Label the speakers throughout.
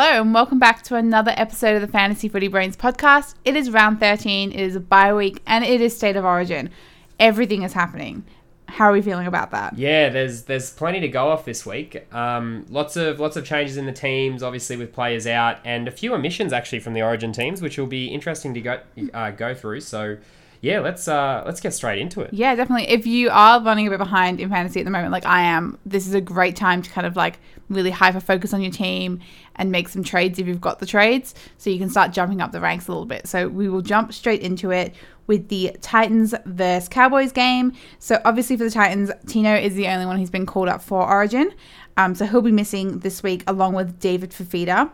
Speaker 1: Hello and welcome back to another episode of the Fantasy Footy Brains podcast. It is round 13, it is a bye week, and it is State of Origin. Everything is happening. How are we feeling about that?
Speaker 2: Yeah, there's there's plenty to go off this week. Um, lots of lots of changes in the teams, obviously with players out, and a few omissions actually from the Origin teams, which will be interesting to go uh, go through. So, yeah, let's uh, let's get straight into it.
Speaker 1: Yeah, definitely. If you are running a bit behind in fantasy at the moment, like I am, this is a great time to kind of like really hyper focus on your team and make some trades if you've got the trades, so you can start jumping up the ranks a little bit. So we will jump straight into it with the Titans versus Cowboys game. So obviously for the Titans, Tino is the only one who's been called up for Origin. Um, so he'll be missing this week along with David Fifita.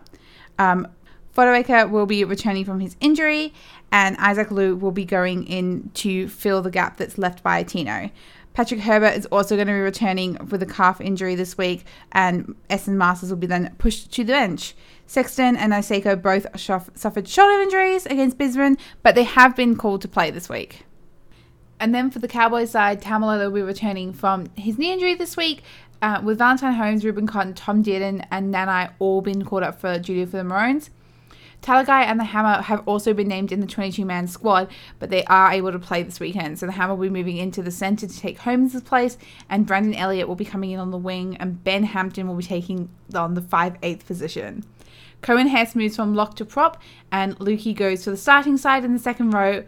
Speaker 1: Um, will be returning from his injury, and Isaac Liu will be going in to fill the gap that's left by Tino. Patrick Herbert is also going to be returning with a calf injury this week, and Esan Marsters will be then pushed to the bench. Sexton and Iseko both suffered shoulder injuries against Brisbane, but they have been called to play this week. And then for the Cowboys side, Taumalolo will be returning from his knee injury this week, uh, with Valentine Holmes, Reuben Cotter, Tom Dearden, and Nanai all been called up for duty for the Maroons. Taulagi and the Hammer have also been named in the 22 man squad, but they are able to play this weekend. So the Hammer will be moving into the centre to take Holmes' place, and Brandon Elliott will be coming in on the wing, and Ben Hampton will be taking on the 5 8th position. Coen Hess moves from lock to prop, and Luki goes to the starting side in the second row,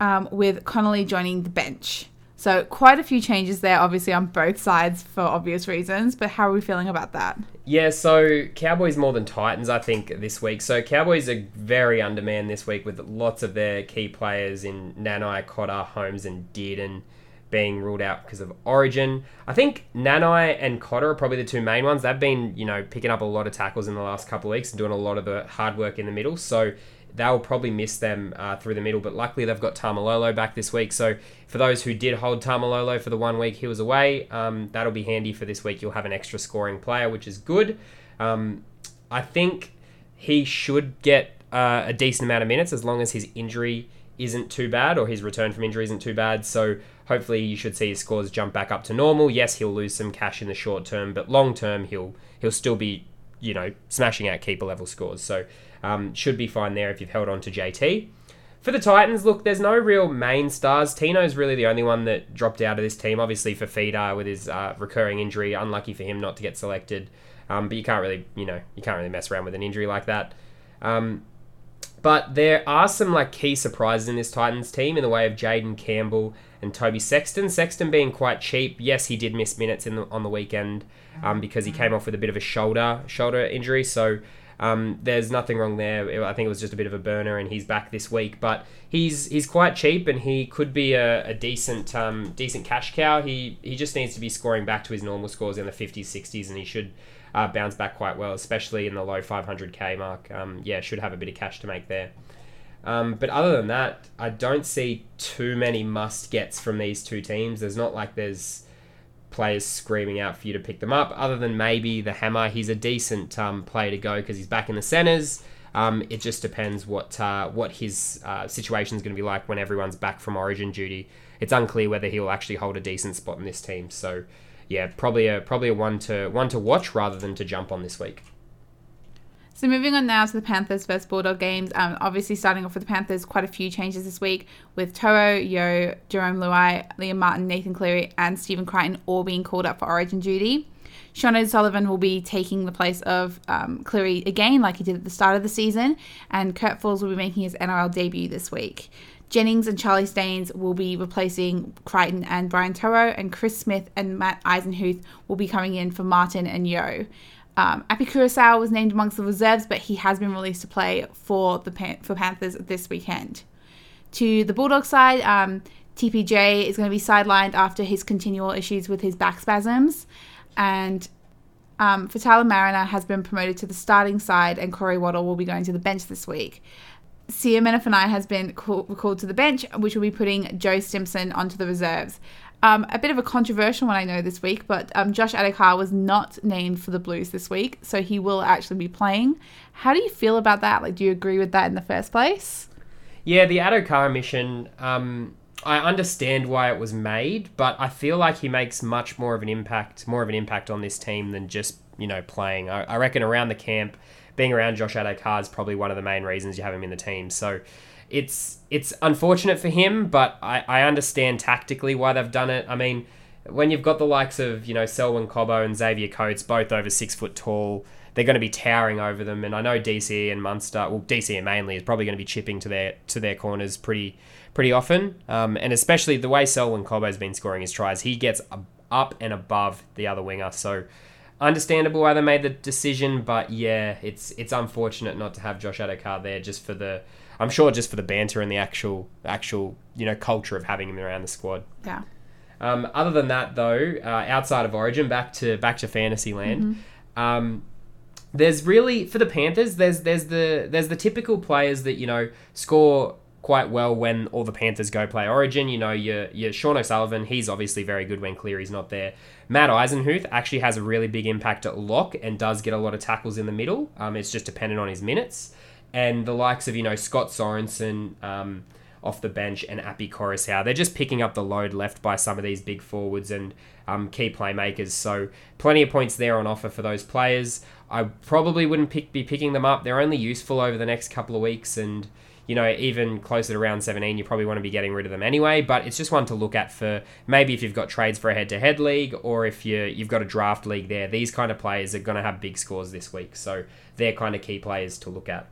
Speaker 1: um, with Connolly joining the bench. So quite a few changes there, obviously on both sides for obvious reasons. But how are we feeling about that?
Speaker 2: Yeah, so Cowboys more than Titans, I think, this week. So Cowboys are very undermanned this week with lots of their key players in Nanai, Cotter, Holmes, and Dearden being ruled out because of Origin. I think Nanai and Cotter are probably the two main ones. They've been, you know, picking up a lot of tackles in the last couple of weeks and doing a lot of the hard work in the middle. So they'll probably miss them uh, through the middle. But luckily, they've got Taumalolo back this week. So for those who did hold Taumalolo for the one week he was away, um, that'll be handy for this week. You'll have an extra scoring player, which is good. Um, I think he should get uh, a decent amount of minutes as long as his injury isn't too bad or his return from injury isn't too bad. So hopefully you should see his scores jump back up to normal. Yes, he'll lose some cash in the short term, but long term he'll he'll still be you know smashing out keeper level scores. So um, should be fine there if you've held on to JT. For the Titans, look, there's no real main stars. Tino's really the only one that dropped out of this team. Obviously, for Feeder with his uh, recurring injury, unlucky for him not to get selected. Um, but you can't really, you know, you can't really mess around with an injury like that. Um, but there are some like key surprises in this Titans team in the way of Jayden Campbell and Toby Sexton. Sexton being quite cheap. Yes, he did miss minutes in the, on the weekend um, because he came off with a bit of a shoulder shoulder injury. So um, there's nothing wrong there. I think it was just a bit of a burner, and he's back this week. But he's he's quite cheap, and he could be a, a decent um, decent cash cow. He he just needs to be scoring back to his normal scores in the 50s, 60s, and he should uh, bounce back quite well, especially in the low 500k mark. Um, yeah, should have a bit of cash to make there. Um, but other than that, I don't see too many must gets from these two teams. There's not like there's players screaming out for you to pick them up, other than maybe the Hammer. He's a decent um, player to go because he's back in the centres. Um, it just depends what uh, what his uh, situation is going to be like when everyone's back from Origin duty. It's unclear whether he'll actually hold a decent spot in this team. So, yeah, probably a probably a one to one to watch rather than to jump on this week.
Speaker 1: So moving on now to the Panthers versus Bulldog games. Um, obviously starting off with the Panthers, quite a few changes this week with To'o, Yeo, Jarome Luai, Liam Martin, Nathan Cleary, and Stephen Crichton all being called up for Origin duty. Sean O'Sullivan will be taking the place of um, Cleary again, like he did at the start of the season, and Kurt Falls will be making his NRL debut this week. Jennings and Charlie Staines will be replacing Crichton and Brian To'o, and Chris Smith and Matt Eisenhuth will be coming in for Martin and Yeo. Um, Api Koroisau was named amongst the reserves, but he has been released to play for the Pan- for Panthers this weekend. To the Bulldog side, um, TPJ is going to be sidelined after his continual issues with his back spasms, and um, Faitala-Mariner has been promoted to the starting side, and Corey Waddell will be going to the bench this week. Sia Menafanai has been call- called to the bench, which will be putting Joe Stimson onto the reserves. Um, a bit of a controversial one I know this week, but um, Josh Addo-Carr was not named for the Blues this week, so he will actually be playing. How do you feel about that? Like, do you agree with that in the first place?
Speaker 2: Yeah, the Addo-Carr mission. Um, I understand why it was made, but I feel like he makes much more of an impact, more of an impact on this team than just you know playing. I, I reckon around the camp, being around Josh Addo-Carr is probably one of the main reasons you have him in the team. So it's it's unfortunate for him, but I, I understand tactically why they've done it. I mean, when you've got the likes of you know Selwyn Cobbo and Xavier Coates, both over six foot tall, they're going to be towering over them. And I know DC and Munster, well DC mainly, is probably going to be chipping to their to their corners pretty pretty often. Um, and especially the way Selwyn Cobbo has been scoring his tries, he gets up and above the other winger. So understandable why they made the decision, but yeah, it's it's unfortunate not to have Josh Addo-Carr there just for the I'm sure just for the banter and the actual actual you know culture of having him around the squad.
Speaker 1: Yeah.
Speaker 2: Um, other than that, though, uh, outside of Origin, back to back to Fantasyland, mm-hmm. um, there's really for the Panthers. There's there's the there's the typical players that you know score quite well when all the Panthers go play Origin. You know, your your Sean O'Sullivan, he's obviously very good when Cleary's not there. Matt Eisenhuth actually has a really big impact at lock and does get a lot of tackles in the middle. Um, it's just dependent on his minutes. And the likes of you know Scott Sorensen. Um, off the bench and Api Koroisau. They're just picking up the load left by some of these big forwards and um, key playmakers. So plenty of points there on offer for those players. I probably wouldn't pick, be picking them up. They're only useful over the next couple of weeks and you know, even closer to round 17, you probably want to be getting rid of them anyway. But it's just one to look at for maybe if you've got trades for a head-to-head league or if you you've got a draft league there. These kind of players are going to have big scores this week, so they're kind of key players to look at.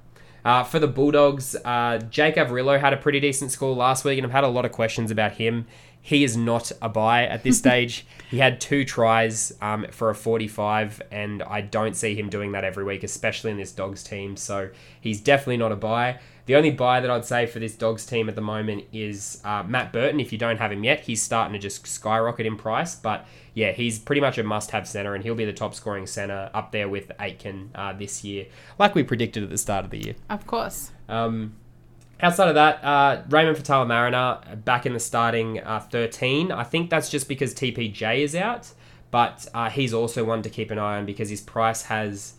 Speaker 2: Uh, for the Bulldogs, uh, Jake Averillo had a pretty decent score last week, and I've had a lot of questions about him. He is not a buy at this stage. he had two tries um, for a 45, and I don't see him doing that every week, especially in this Dogs team. So he's definitely not a buy. The only buy that I'd say for this Dogs team at the moment is uh, Matt Burton. If you don't have him yet, he's starting to just skyrocket in price. But yeah, he's pretty much a must have centre, and he'll be the top scoring centre up there with Aitken uh, this year, like we predicted at the start of the year.
Speaker 1: Of course.
Speaker 2: Um, outside of that, uh, Raymond Faitala-Mariner uh, back in the starting uh, 13. I think that's just because TPJ is out, but uh, he's also one to keep an eye on because his price has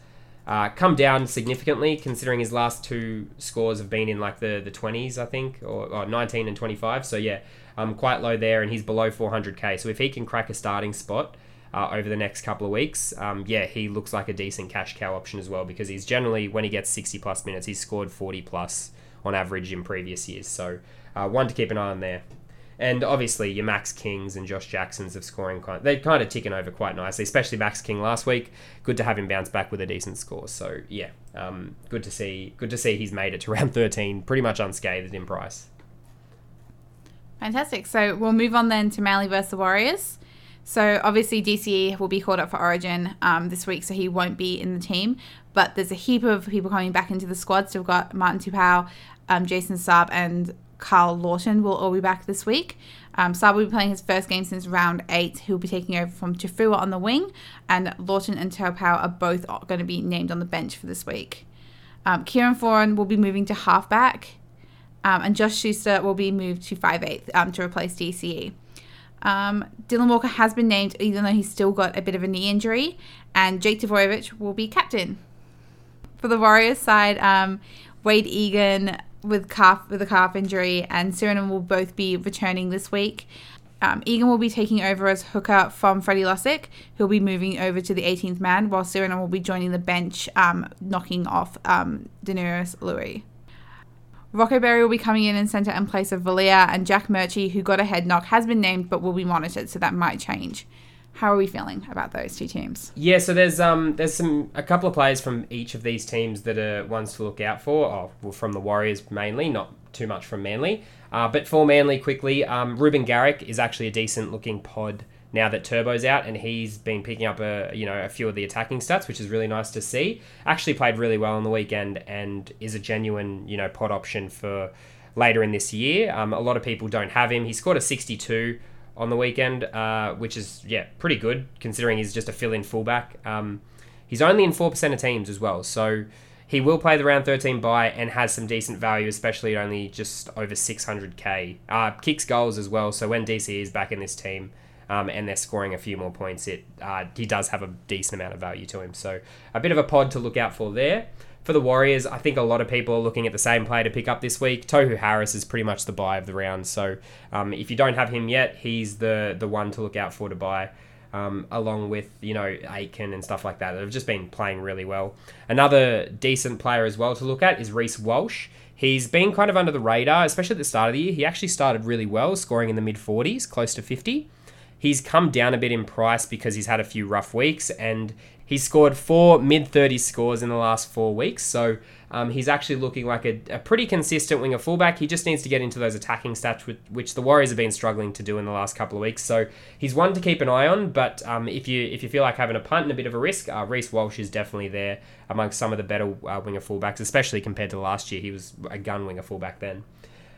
Speaker 2: uh, come down significantly, considering his last two scores have been in like the, the 20s, I think, or, or 19 and 25. So yeah, um, quite low there, and he's below 400k. So if he can crack a starting spot uh, over the next couple of weeks, um, yeah, he looks like a decent cash cow option as well because he's generally when he gets 60 plus minutes, he's scored 40 plus on average in previous years. So uh, one to keep an eye on there. And obviously, your Max Kings and Josh Jacksons of scoring, they're kind of ticking over quite nicely, especially Max King last week. Good to have him bounce back with a decent score. So yeah, um, good to see. Good to see he's made it to round thirteen, pretty much unscathed in price.
Speaker 1: Fantastic. So we'll move on then to Manly versus the Warriors. So obviously DCE will be called up for Origin um, this week, so he won't be in the team. But there's a heap of people coming back into the squad. So we've got Martin Taupau, um, Jason Saab, and Karl Lawton will all be back this week. Um, Saab will be playing his first game since round eight. He'll be taking over from Tafua on the wing, and Lawton and Taupau are both going to be named on the bench for this week. Um, Kieran Foran will be moving to halfback, um, and Josh Schuster will be moved to 5'8 um, to replace DCE. Um, Dylan Walker has been named, even though he's still got a bit of a knee injury, and Jake Trbojevic will be captain. For the Warriors side, um, Wade Egan with calf with a calf injury, and Sironen will both be returning this week. Um, Egan will be taking over as hooker from Freddie Lussick, who'll be moving over to the 18th man, while Sironen will be joining the bench, um, knocking off um, Dunamis Lui. Rocco Berry will be coming in in centre in place of Valia, and Jack Murchie, who got a head knock, has been named but will be monitored, so that might change. How are we feeling about those two teams?
Speaker 2: Yeah, so there's um there's some a couple of players from each of these teams that are ones to look out for. Oh, well, from the Warriors mainly, not too much from Manly. Uh, but for Manly, quickly, um, Reuben Garrick is actually a decent looking pod now that Turbo's out, and he's been picking up a you know a few of the attacking stats, which is really nice to see. Actually played really well on the weekend, and is a genuine you know pod option for later in this year. Um, a lot of people don't have him. He scored a 62 on the weekend, uh, which is yeah pretty good considering he's just a fill-in fullback. Um, he's only in four percent of teams as well, so he will play the round 13 buy and has some decent value, especially at only just over 600k. Uh, kicks goals as well, so when DC is back in this team, um, and they're scoring a few more points, it uh, he does have a decent amount of value to him. So a bit of a pod to look out for there. For the Warriors, I think a lot of people are looking at the same player to pick up this week. Tohu Harris is pretty much the buy of the round. So um, if you don't have him yet, he's the the one to look out for to buy. Um, along with you know Aiken and stuff like that that have just been playing really well. Another decent player as well to look at is Reece Walsh. He's been kind of under the radar, especially at the start of the year. He actually started really well, scoring in the mid 40s, close to 50. He's come down a bit in price because he's had a few rough weeks and he's scored four mid 30s scores in the last four weeks. So um, he's actually looking like a, a, pretty consistent winger fullback. He just needs to get into those attacking stats, which, which, the Warriors have been struggling to do in the last couple of weeks. So he's one to keep an eye on. But um, if you if you feel like having a punt and a bit of a risk, uh, Reece Walsh is definitely there amongst some of the better uh, winger fullbacks, especially compared to last year. He was a gun winger fullback then.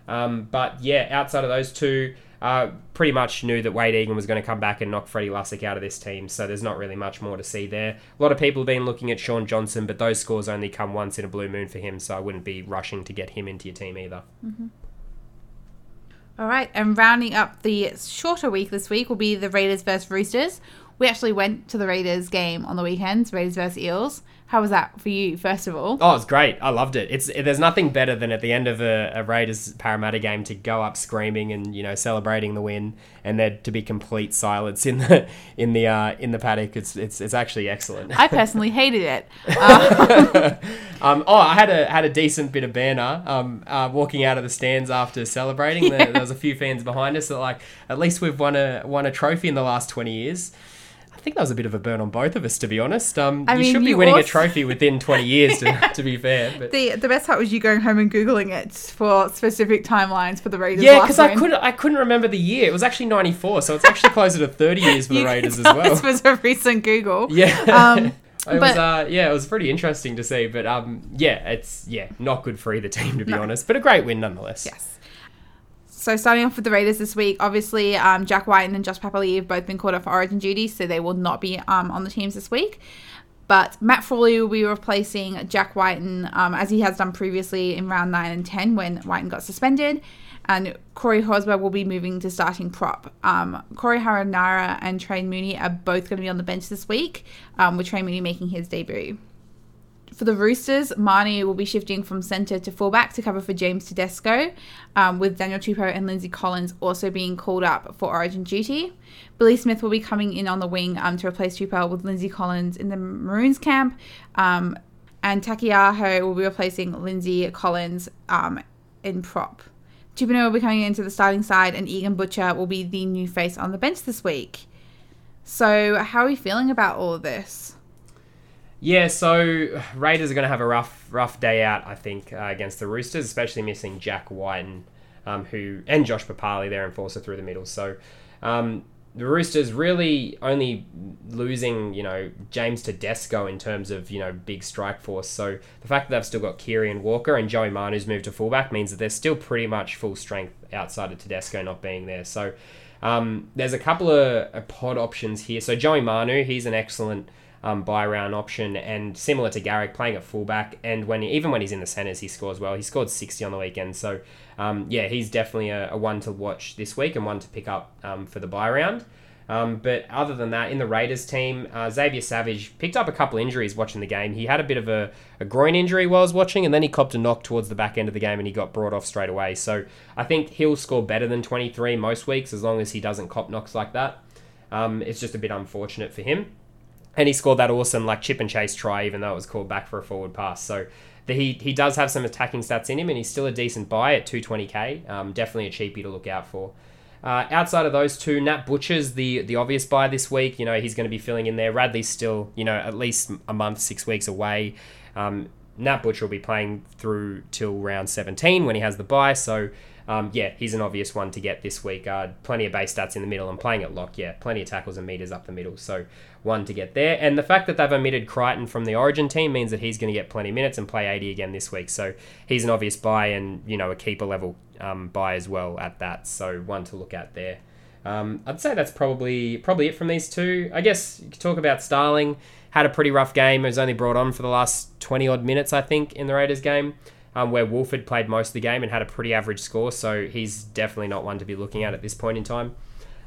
Speaker 2: Um, but yeah, outside of those two, uh, pretty much knew that Wade Egan was going to come back and knock Freddie Lussick out of this team, so there's not really much more to see there. A lot of people have been looking at Shaun Johnson, but those scores only come once in a blue moon for him, so I wouldn't be rushing to get him into your team either.
Speaker 1: Mm-hmm. All right, and rounding up the shorter week this week will be the Raiders versus Roosters. We actually went to the Raiders game on the weekends, Raiders versus Eels. How was that for you, first of all?
Speaker 2: Oh, it's great. I loved it. It's there's nothing better than at the end of a, a, Raiders Parramatta game to go up screaming and you know celebrating the win, and there to be complete silence in the in the uh, in the paddock. It's it's it's actually excellent.
Speaker 1: I personally hated it.
Speaker 2: Um, oh, I had a had a decent bit of banner um, uh, walking out of the stands after celebrating. Yeah. There, there was a few fans behind us that like at least we've won a won a trophy in the last twenty years. I think that was a bit of a burn on both of us, to be honest. Um, I you mean, should be you winning also... a trophy within 20 years, to, to be fair.
Speaker 1: But... The the best part was you going home and googling it for specific timelines for the Raiders.
Speaker 2: Yeah, because I couldn't I couldn't remember the year. It was actually 94, so it's actually closer to 30 years for the Raiders as well.
Speaker 1: This was a recent Google.
Speaker 2: Yeah. Um, it but, was uh, yeah, it was pretty interesting to see, but um, yeah, it's yeah, not good for either team to be no. honest, but a great win nonetheless.
Speaker 1: Yes. So starting off with the Raiders this week, obviously um, Jack Wighton and Josh Papalii have both been called up for Origin duty, so they will not be um, on the teams this week. But Matt Frawley will be replacing Jack Wighton, um, as he has done previously in round 9 and 10 when Wighton got suspended. And Corey Horsburgh will be moving to starting prop. Um, Corey Harawira and Trey Mooney are both going to be on the bench this week, um, with Trey Mooney making his debut. For the Roosters, Marnie will be shifting from centre to fullback to cover for James Tedesco, um, with Daniel Tupou and Lindsay Collins also being called up for Origin duty. Billy Smith will be coming in on the wing um, to replace Tupou with Lindsay Collins in the Maroons camp, um, and Taukeiaho will be replacing Lindsay Collins um, in prop. Tupou will be coming into the starting side, and Egan Butcher will be the new face on the bench this week. So, how are we feeling about all of this?
Speaker 2: Yeah, so Raiders are going to have a rough, rough day out, I think, uh, against the Roosters, especially missing Jack Wighton and um, who and Josh Papalii, their enforcer through the middle. So um, the Roosters really only losing, you know, James Tedesco in terms of you know big strike force. So the fact that they've still got Keary and Walker and Joey Manu's moved to fullback means that they're still pretty much full strength outside of Tedesco not being there. So um, there's a couple of pod options here. So Joey Manu, he's an excellent um, buy round option, and similar to Garrick, playing at fullback, and when he, even when he's in the centres, he scores well. He scored sixty on the weekend, so um, yeah, he's definitely a, a, one to watch this week and one to pick up um, for the buy round. Um, but other than that, in the Raiders team, uh, Xavier Savage picked up a couple injuries watching the game. He had a bit of a, a, groin injury while I was watching, and then he copped a knock towards the back end of the game and he got brought off straight away. So I think he'll score better than 23 most weeks as long as he doesn't cop knocks like that. Um, it's just a bit unfortunate for him and he scored that awesome like chip and chase try, even though it was called back for a forward pass. So the, he he does have some attacking stats in him, and he's still a decent buy at 220k. Um, definitely a cheapie to look out for. Uh, outside of those two, Nat Butcher's the the obvious buy this week. You know he's going to be filling in there. Radley's still you know at least a month, six weeks away. Um, Nat Butcher will be playing through till round 17 when he has the buy. So um, yeah, he's an obvious one to get this week. Uh, plenty of base stats in the middle and playing at lock. Yeah, plenty of tackles and meters up the middle. So one to get there. And the fact that they've omitted Crichton from the Origin team means that he's going to get plenty of minutes and play 80 again this week. So he's an obvious buy and you know a keeper level um, buy as well at that. So one to look at there. Um, I'd say that's probably probably it from these two. I guess you could talk about Starling. Had a pretty rough game. He was only brought on for the last 20 odd minutes, I think, in the Raiders game um, where Woolford played most of the game and had a pretty average score, so he's definitely not one to be looking at at this point in time.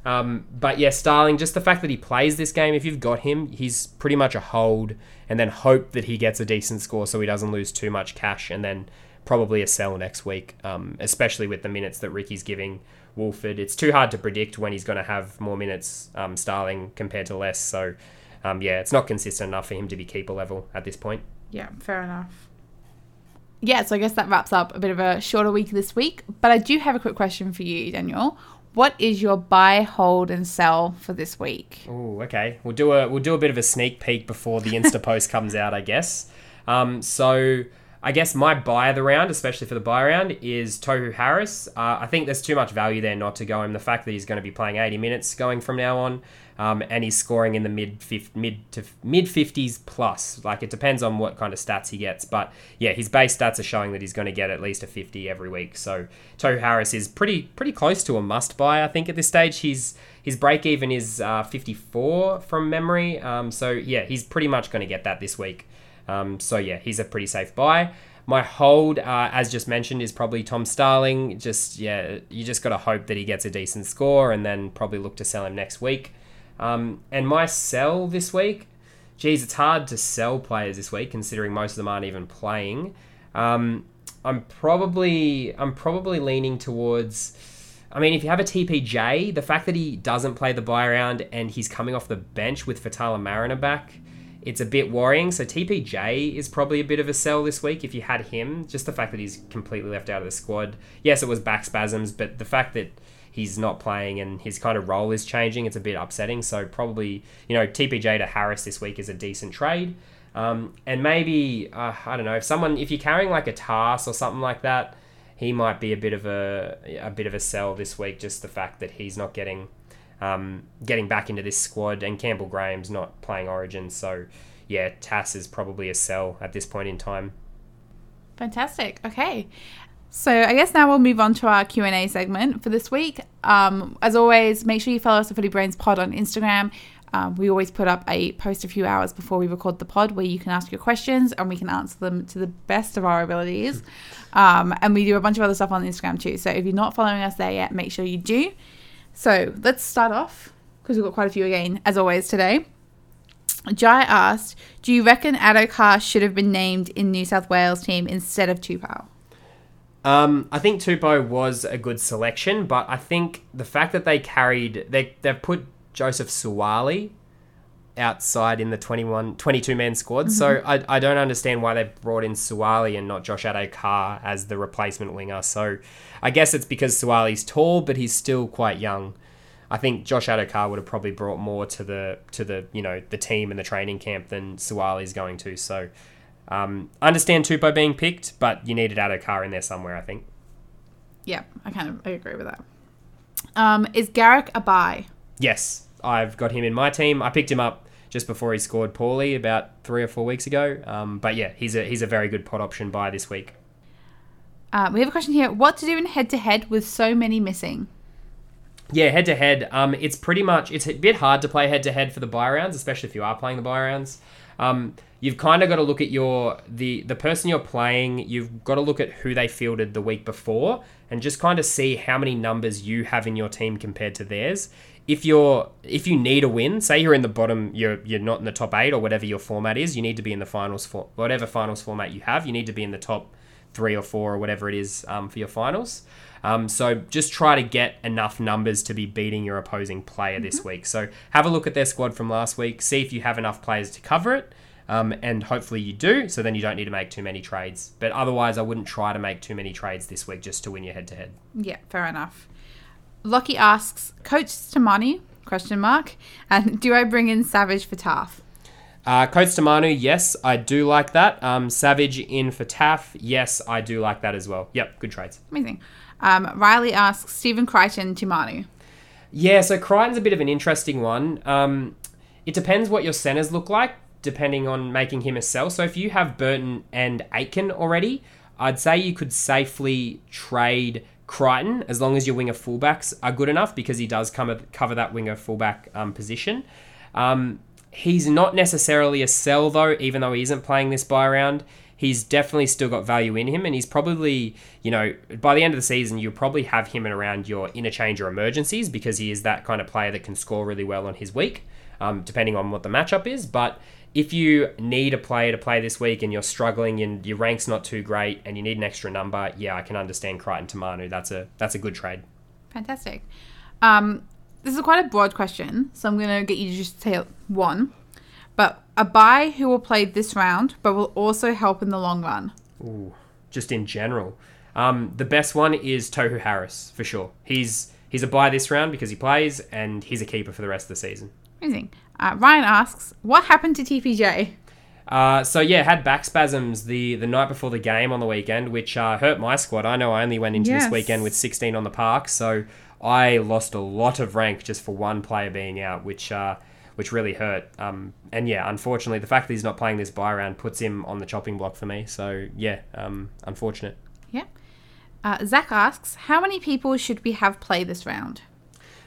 Speaker 2: Um, but yeah, Starling, just the fact that he plays this game, if you've got him, he's pretty much a hold, and then hope that he gets a decent score so he doesn't lose too much cash, and then probably a sell next week, um, especially with the minutes that Ricky's giving Woolford. It's too hard to predict when he's going to have more minutes, um, Starling, compared to less. So, um, yeah, it's not consistent enough for him to be keeper level at this point.
Speaker 1: Yeah, fair enough. Yeah, so I guess that wraps up a bit of a shorter week this week. But I do have a quick question for you, Daniel. What is your buy, hold, and sell for this week?
Speaker 2: Oh, okay. We'll do a we'll do a bit of a sneak peek before the Insta post comes out, I guess. Um, so I guess my buy of the round, especially for the buy round, is Tohu Harris. Uh, I think there's too much value there not to go him. The fact that he's going to be playing 80 minutes going from now on, um, and he's scoring in the mid mid to mid 50s plus. Like it depends on what kind of stats he gets, but yeah, his base stats are showing that he's going to get at least a 50 every week. So Tohu Harris is pretty pretty close to a must buy. I think at this stage he's his break even is uh, 54 from memory. Um, so yeah, he's pretty much going to get that this week. Um, so yeah, he's a pretty safe buy. My hold, uh, as just mentioned, is probably Tom Starling. Just yeah, you just got to hope that he gets a decent score, and then probably look to sell him next week. Um, and my sell this week, geez, it's hard to sell players this week considering most of them aren't even playing. Um, I'm probably I'm probably leaning towards. I mean, if you have a TPJ, the fact that he doesn't play the buy round and he's coming off the bench with Faitala-Mariner back, it's a bit worrying. So TPJ is probably a bit of a sell this week if you had him. Just the fact that he's completely left out of the squad. Yes, it was back spasms, but the fact that he's not playing and his kind of role is changing, it's a bit upsetting. So probably, you know, TPJ to Harris this week is a decent trade. Um, and maybe uh, I don't know if someone if you're carrying like a TARS or something like that, he might be a bit of a a bit of a sell this week. Just the fact that he's not getting um, getting back into this squad and Campbell Graham's not playing Origin, so yeah, Tass is probably a sell at this point in time.
Speaker 1: Fantastic. Okay. So I guess now we'll move on to our Q and A segment for this week. Um, as always, make sure you follow us at Footy Brains Pod on Instagram. Um, we always put up a post a few hours before we record the pod where you can ask your questions and we can answer them to the best of our abilities. Um, and we do a bunch of other stuff on Instagram too. So if you're not following us there yet, make sure you do. So let's start off because we've got quite a few again, as always, today. Jai asked, Do you reckon Addo-Carr should have been named in New South Wales team instead of Tupou?
Speaker 2: Um, I think Tupou was a good selection, but I think the fact that they carried they they've put Joseph Suaalii outside in the 21 22 man squad. Mm-hmm. So I, I don't understand why they brought in Suaalii and not Josh Addo-Carr as the replacement winger. So I guess it's because Suaalii's tall, but he's still quite young. I think Josh Addo-Carr would have probably brought more to the to the you know the team and the training camp than Suaalii's going to. So um, understand Tupou being picked, but you needed Addo-Carr in there somewhere, I think.
Speaker 1: Yeah, I kind of I agree with that. Um, is Garrick a buy?
Speaker 2: Yes, I've got him in my team. I picked him up just before he scored poorly about three or four weeks ago. Um, but yeah, he's a he's a very good pot option buy this week.
Speaker 1: Uh, we have a question here: What to do in head to head with so many missing?
Speaker 2: Yeah, head to head. Um, it's pretty much it's a bit hard to play head to head for the buy rounds, especially if you are playing the buy rounds. Um, you've kind of got to look at your the the person you're playing. You've got to look at who they fielded the week before, and just kind of see how many numbers you have in your team compared to theirs. If you're if you need a win, say you're in the bottom, you're you're not in the top eight or whatever your format is, you need to be in the finals for whatever finals format you have. You need to be in the top three or four or whatever it is um, for your finals. Um, so just try to get enough numbers to be beating your opposing player mm-hmm. this week. So have a look at their squad from last week, see if you have enough players to cover it. Um, and hopefully you do, so then you don't need to make too many trades. But otherwise, I wouldn't try to make too many trades this week just to win your head to head.
Speaker 1: Yeah, fair enough. Lockie asks, Coach Stamani, question mark, and do I bring in Savage for Taff?
Speaker 2: Uh, Coach Tamanu, yes, I do like that. Um, Savage in for Taff, yes, I do like that as well. Yep, good trades.
Speaker 1: Amazing. Um, Riley asks Stephen Crichton to Manu.
Speaker 2: Yeah, so Crichton's a bit of an interesting one. Um, it depends what your centers look like, depending on making him a sell. So if you have Burton and Aitken already, I'd say you could safely trade Crichton as long as your winger fullbacks are good enough because he does cover, cover that winger fullback um, position. Um, he's not necessarily a sell though, even though he isn't playing this buy round he's definitely still got value in him, and he's probably, you know, by the end of the season, you'll probably have him in around your interchange or emergencies because he is that kind of player that can score really well on his week, um, depending on what the matchup is. But if you need a player to play this week and you're struggling and your rank's not too great and you need an extra number, yeah, I can understand Crichton to Manu. That's a that's a good trade.
Speaker 1: Fantastic. Um, this is quite a broad question, so I'm going to get you to just say one. But a buy who will play this round, but will also help in the long run.
Speaker 2: Ooh, just in general. Um, the best one is Tohu Harris for sure. He's he's a buy this round because he plays, and he's a keeper for the rest of the season.
Speaker 1: Amazing. Uh, Ryan asks, what happened to TPJ?
Speaker 2: Uh, so yeah, had back spasms the the night before the game on the weekend, which uh, hurt my squad. I know I only went into
Speaker 1: Yes.
Speaker 2: this weekend with 16 on the park, so I lost a lot of rank just for one player being out, which uh, which really hurt. Um, and yeah, unfortunately, the fact that he's not playing this buy round puts him on the chopping block for me. So yeah, um, unfortunate.
Speaker 1: Yeah. Uh, Zach asks, how many people should we have play this round?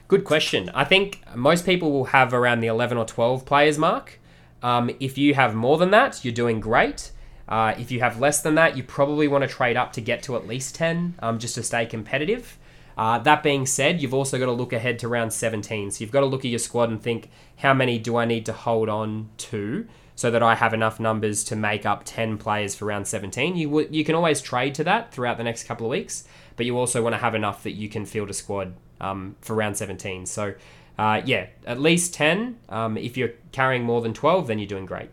Speaker 2: Good question. I think most people will have around the 11 or 12 players mark. Um, if you have more than that, you're doing great. Uh, if you have less than that, you probably want to trade up to get to at least 10 um, just to stay competitive. Uh, that being said, you've also got to look ahead to round 17. So you've got to look at your squad and think, how many do I need to hold on to so that I have enough numbers to make up 10 players for round 17? You, w- you can always trade to that throughout the next couple of weeks, but you also want to have enough that you can field a squad um, for round 17. So, uh, yeah, at least 10. Um, if you're carrying more than 12, then you're doing great.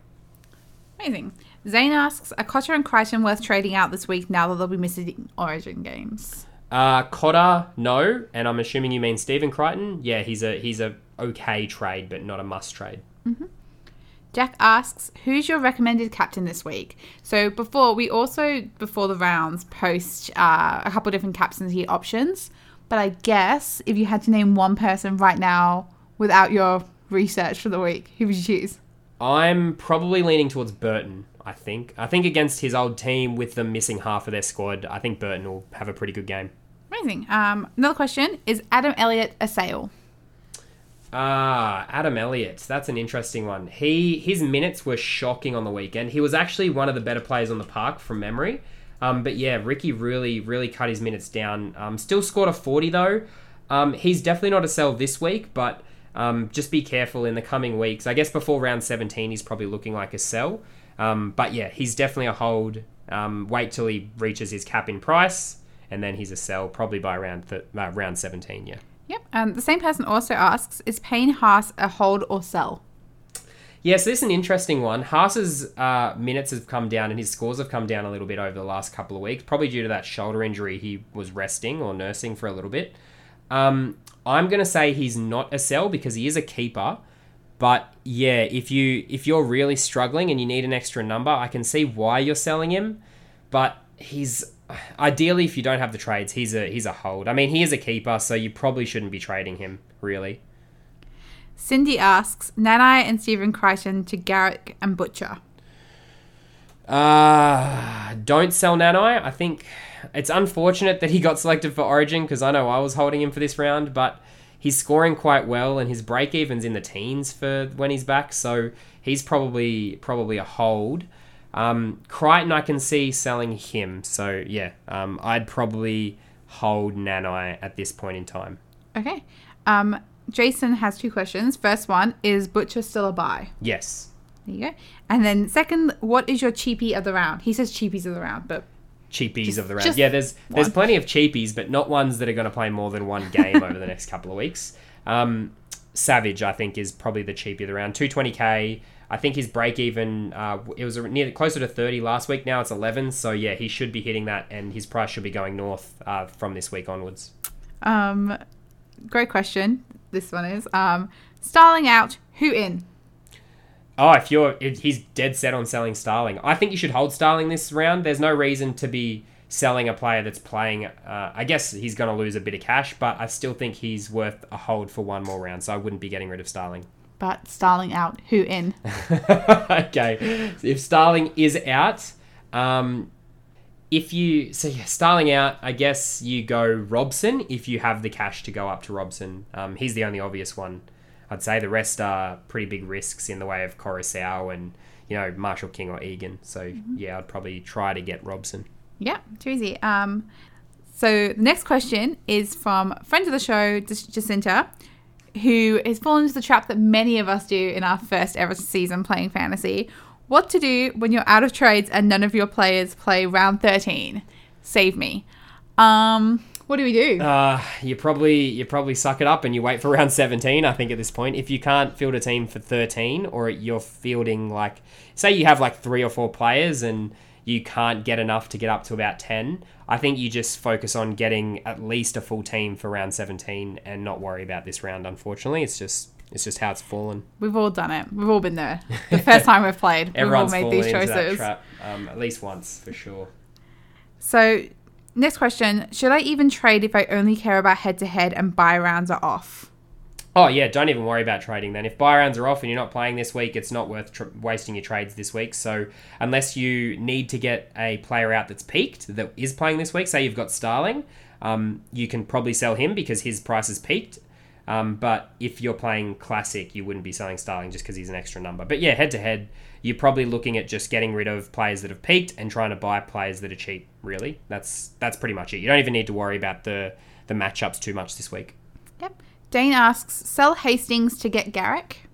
Speaker 1: Amazing. Zane asks, are Cotter and Crichton worth trading out this week now that they'll be missing Origin games?
Speaker 2: Uh, Cotter, no, and I'm assuming you mean Stephen Crichton. Yeah, he's a he's a okay trade, but not a must trade.
Speaker 1: Jack asks, who's your recommended captain this week? So before, we also, before the rounds, post uh, a couple different captaincy options. But I guess if you had to name one person right now without your research for the week, who would you choose?
Speaker 2: I'm probably leaning towards Burton. I think. I think against his old team with them missing half of their squad, I think Burton will have a pretty good game.
Speaker 1: Amazing. Um, another question is Adam Elliott a sale?
Speaker 2: Ah, Adam Elliott. That's an interesting one. He his minutes were shocking on the weekend. He was actually one of the better players on the park from memory. Um, but yeah, Ricky really really cut his minutes down. Um, still scored a forty though. Um, he's definitely not a sell this week, but um, just be careful in the coming weeks. I guess before round seventeen, he's probably looking like a sell. Um, but yeah, he's definitely a hold. Um, wait till he reaches his cap in price, and then he's a sell probably by around th- uh, round seventeen. Yeah.
Speaker 1: Yep. Um, the same person also asks, is Payne Haas a hold or sell?
Speaker 2: Yeah, so this is an interesting one. Haas's uh, minutes have come down and his scores have come down a little bit over the last couple of weeks, probably due to that shoulder injury he was resting or nursing for a little bit. Um, I'm going to say he's not a sell because he is a keeper. But yeah, if you if you're really struggling and you need an extra number, I can see why you're selling him. But he's ideally if you don't have the trades, he's a he's a hold. I mean, he is a keeper, so you probably shouldn't be trading him really.
Speaker 1: Cindy asks, Nanai and Stephen Crichton to Garrick and Butcher.
Speaker 2: Uh, don't sell Nanai. I think it's unfortunate that he got selected for Origin because I know I was holding him for this round, but he's scoring quite well and his break even's in the teens for when he's back, so he's probably probably a hold. Um, Crichton, I can see selling him, so yeah, um, I'd probably hold Nanai at this point in time.
Speaker 1: Okay. Um, Jason has two questions. First one, is Butcher still a buy?
Speaker 2: Yes.
Speaker 1: There you go. And then second, what is your cheapie of the round? He says cheapies of the round, but
Speaker 2: cheapies
Speaker 1: Just-
Speaker 2: of the round. Yeah, there's there's plenty of cheapies, but not ones that are going to play more than one game over the next couple of weeks. Um, Savage, I think, is probably the cheapie of the round. 220k. I think his break even uh, it was near closer to 30 last week. Now it's 11. So yeah, he should be hitting that, and his price should be going north uh, from this week onwards.
Speaker 1: um, great question. This one is um, Starling out, who in?
Speaker 2: Oh, if you're if he's dead set on selling Starling, I think you should hold Starling this round. There's no reason to be selling a player that's playing. Uh, I guess he's going to lose a bit of cash, but I still think he's worth a hold for one more round. So I wouldn't be getting rid of Starling.
Speaker 1: But Starling out, who in?
Speaker 2: okay, if Starling is out, um, if you so yeah, Starling out, I guess you go Robson if you have the cash to go up to Robson. Um, he's the only obvious one. I'd say the rest are pretty big risks in the way of Coruscant and you know, Marshall King or Egan. So yeah, I'd probably try to get Robson.
Speaker 1: Yeah, too easy. Um, so the next question is from friend of the show, Jacinta, who has fallen into the trap that many of us do in our first ever season playing fantasy. What to do when you're out of trades and none of your players play round 13? Save me. Um, what do we do?
Speaker 2: Uh, you probably you probably suck it up and you wait for round 17 I think at this point if you can't field a team for 13 or you're fielding like say you have like three or four players and you can't get enough to get up to about 10 I think you just focus on getting at least a full team for round 17 and not worry about this round unfortunately it's just it's just how it's fallen
Speaker 1: We've all done it. We've all been there. The first time we've played, we've all made these
Speaker 2: into that
Speaker 1: choices.
Speaker 2: trap um, at least once for sure
Speaker 1: So, next question Should I even trade if I only care about head to head and buy rounds are off?
Speaker 2: Oh yeah, don't even worry about trading then. If buy rounds are off and you're not playing this week, it's not worth tr- wasting your trades this week. So unless you need to get a player out that's peaked that is playing this week, say you've got Starling, um, you can probably sell him because his price is peaked. Um, but if you're playing classic, you wouldn't be selling Starling just because he's an extra number. But yeah, head to head, you're probably looking at just getting rid of players that have peaked and trying to buy players that are cheap. Really, that's that's pretty much it. You don't even need to worry about the the matchups too much this week.
Speaker 1: Yep. Dane asks Sell Hastings to get Garrick?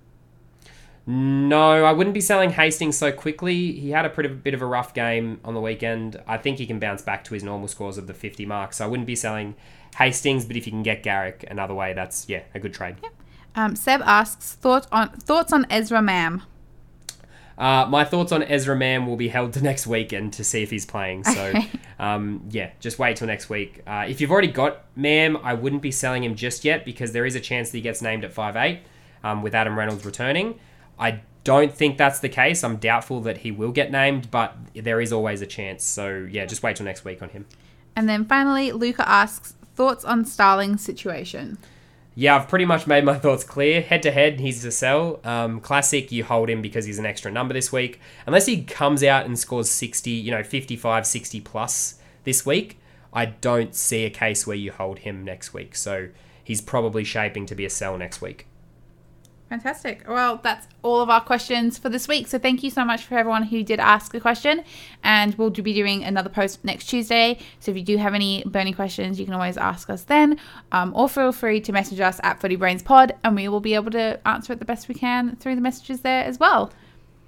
Speaker 2: No, I wouldn't be selling Hastings so quickly. He had a pretty bit of a rough game on the weekend. I think he can bounce back to his normal scores of the 50 mark. So I wouldn't be selling Hastings, but if you can get Garrick another way, that's yeah, a good trade. Yep.
Speaker 1: Um, Seb asks thoughts on thoughts on Ezra Mam.
Speaker 2: Uh, my thoughts on Ezra Mam will be held to next weekend to see if he's playing. So, um, yeah, just wait till next week. Uh, if you've already got Mam, I wouldn't be selling him just yet because there is a chance that he gets named at 5'8 um, with Adam Reynolds returning. I don't think that's the case. I'm doubtful that he will get named, but there is always a chance. So, yeah, just wait till next week on him.
Speaker 1: And then finally, Luca asks thoughts on Starling's situation.
Speaker 2: Yeah, I've pretty much made my thoughts clear. Head to head, he's a sell. Um, classic, you hold him because he's an extra number this week. Unless he comes out and scores 60, you know, 55, 60 plus this week, I don't see a case where you hold him next week. So he's probably shaping to be a sell next week.
Speaker 1: Fantastic. Well, that's all of our questions for this week. So thank you so much for everyone who did ask a question. And we'll be doing another post next Tuesday. So if you do have any burning questions, you can always ask us then. Um, or feel free to message us at Footy Brains Pod, and we will be able to answer it the best we can through the messages there as well.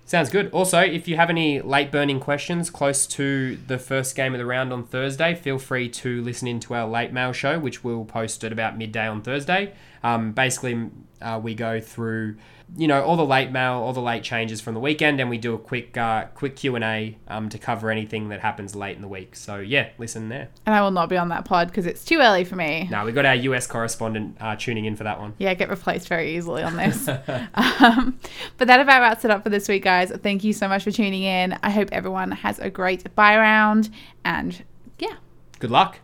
Speaker 2: Sounds good. Also, if you have any late burning questions close to the first game of the round on Thursday, feel free to listen in to our late mail show, which we'll post at about midday on Thursday. Um, basically, uh, we go through, you know, all the late mail, all the late changes from the weekend, and we do a quick, uh, quick Q and A um, to cover anything that happens late in the week. So yeah, listen there.
Speaker 1: And I will not be on that pod because it's too early for me.
Speaker 2: Now we got our US correspondent uh, tuning in for that one.
Speaker 1: Yeah, get replaced very easily on this. um, but that about wraps it up for this week, guys. Thank you so much for tuning in. I hope everyone has a great buy round. And yeah,
Speaker 2: Good luck.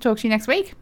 Speaker 1: talk to you next week.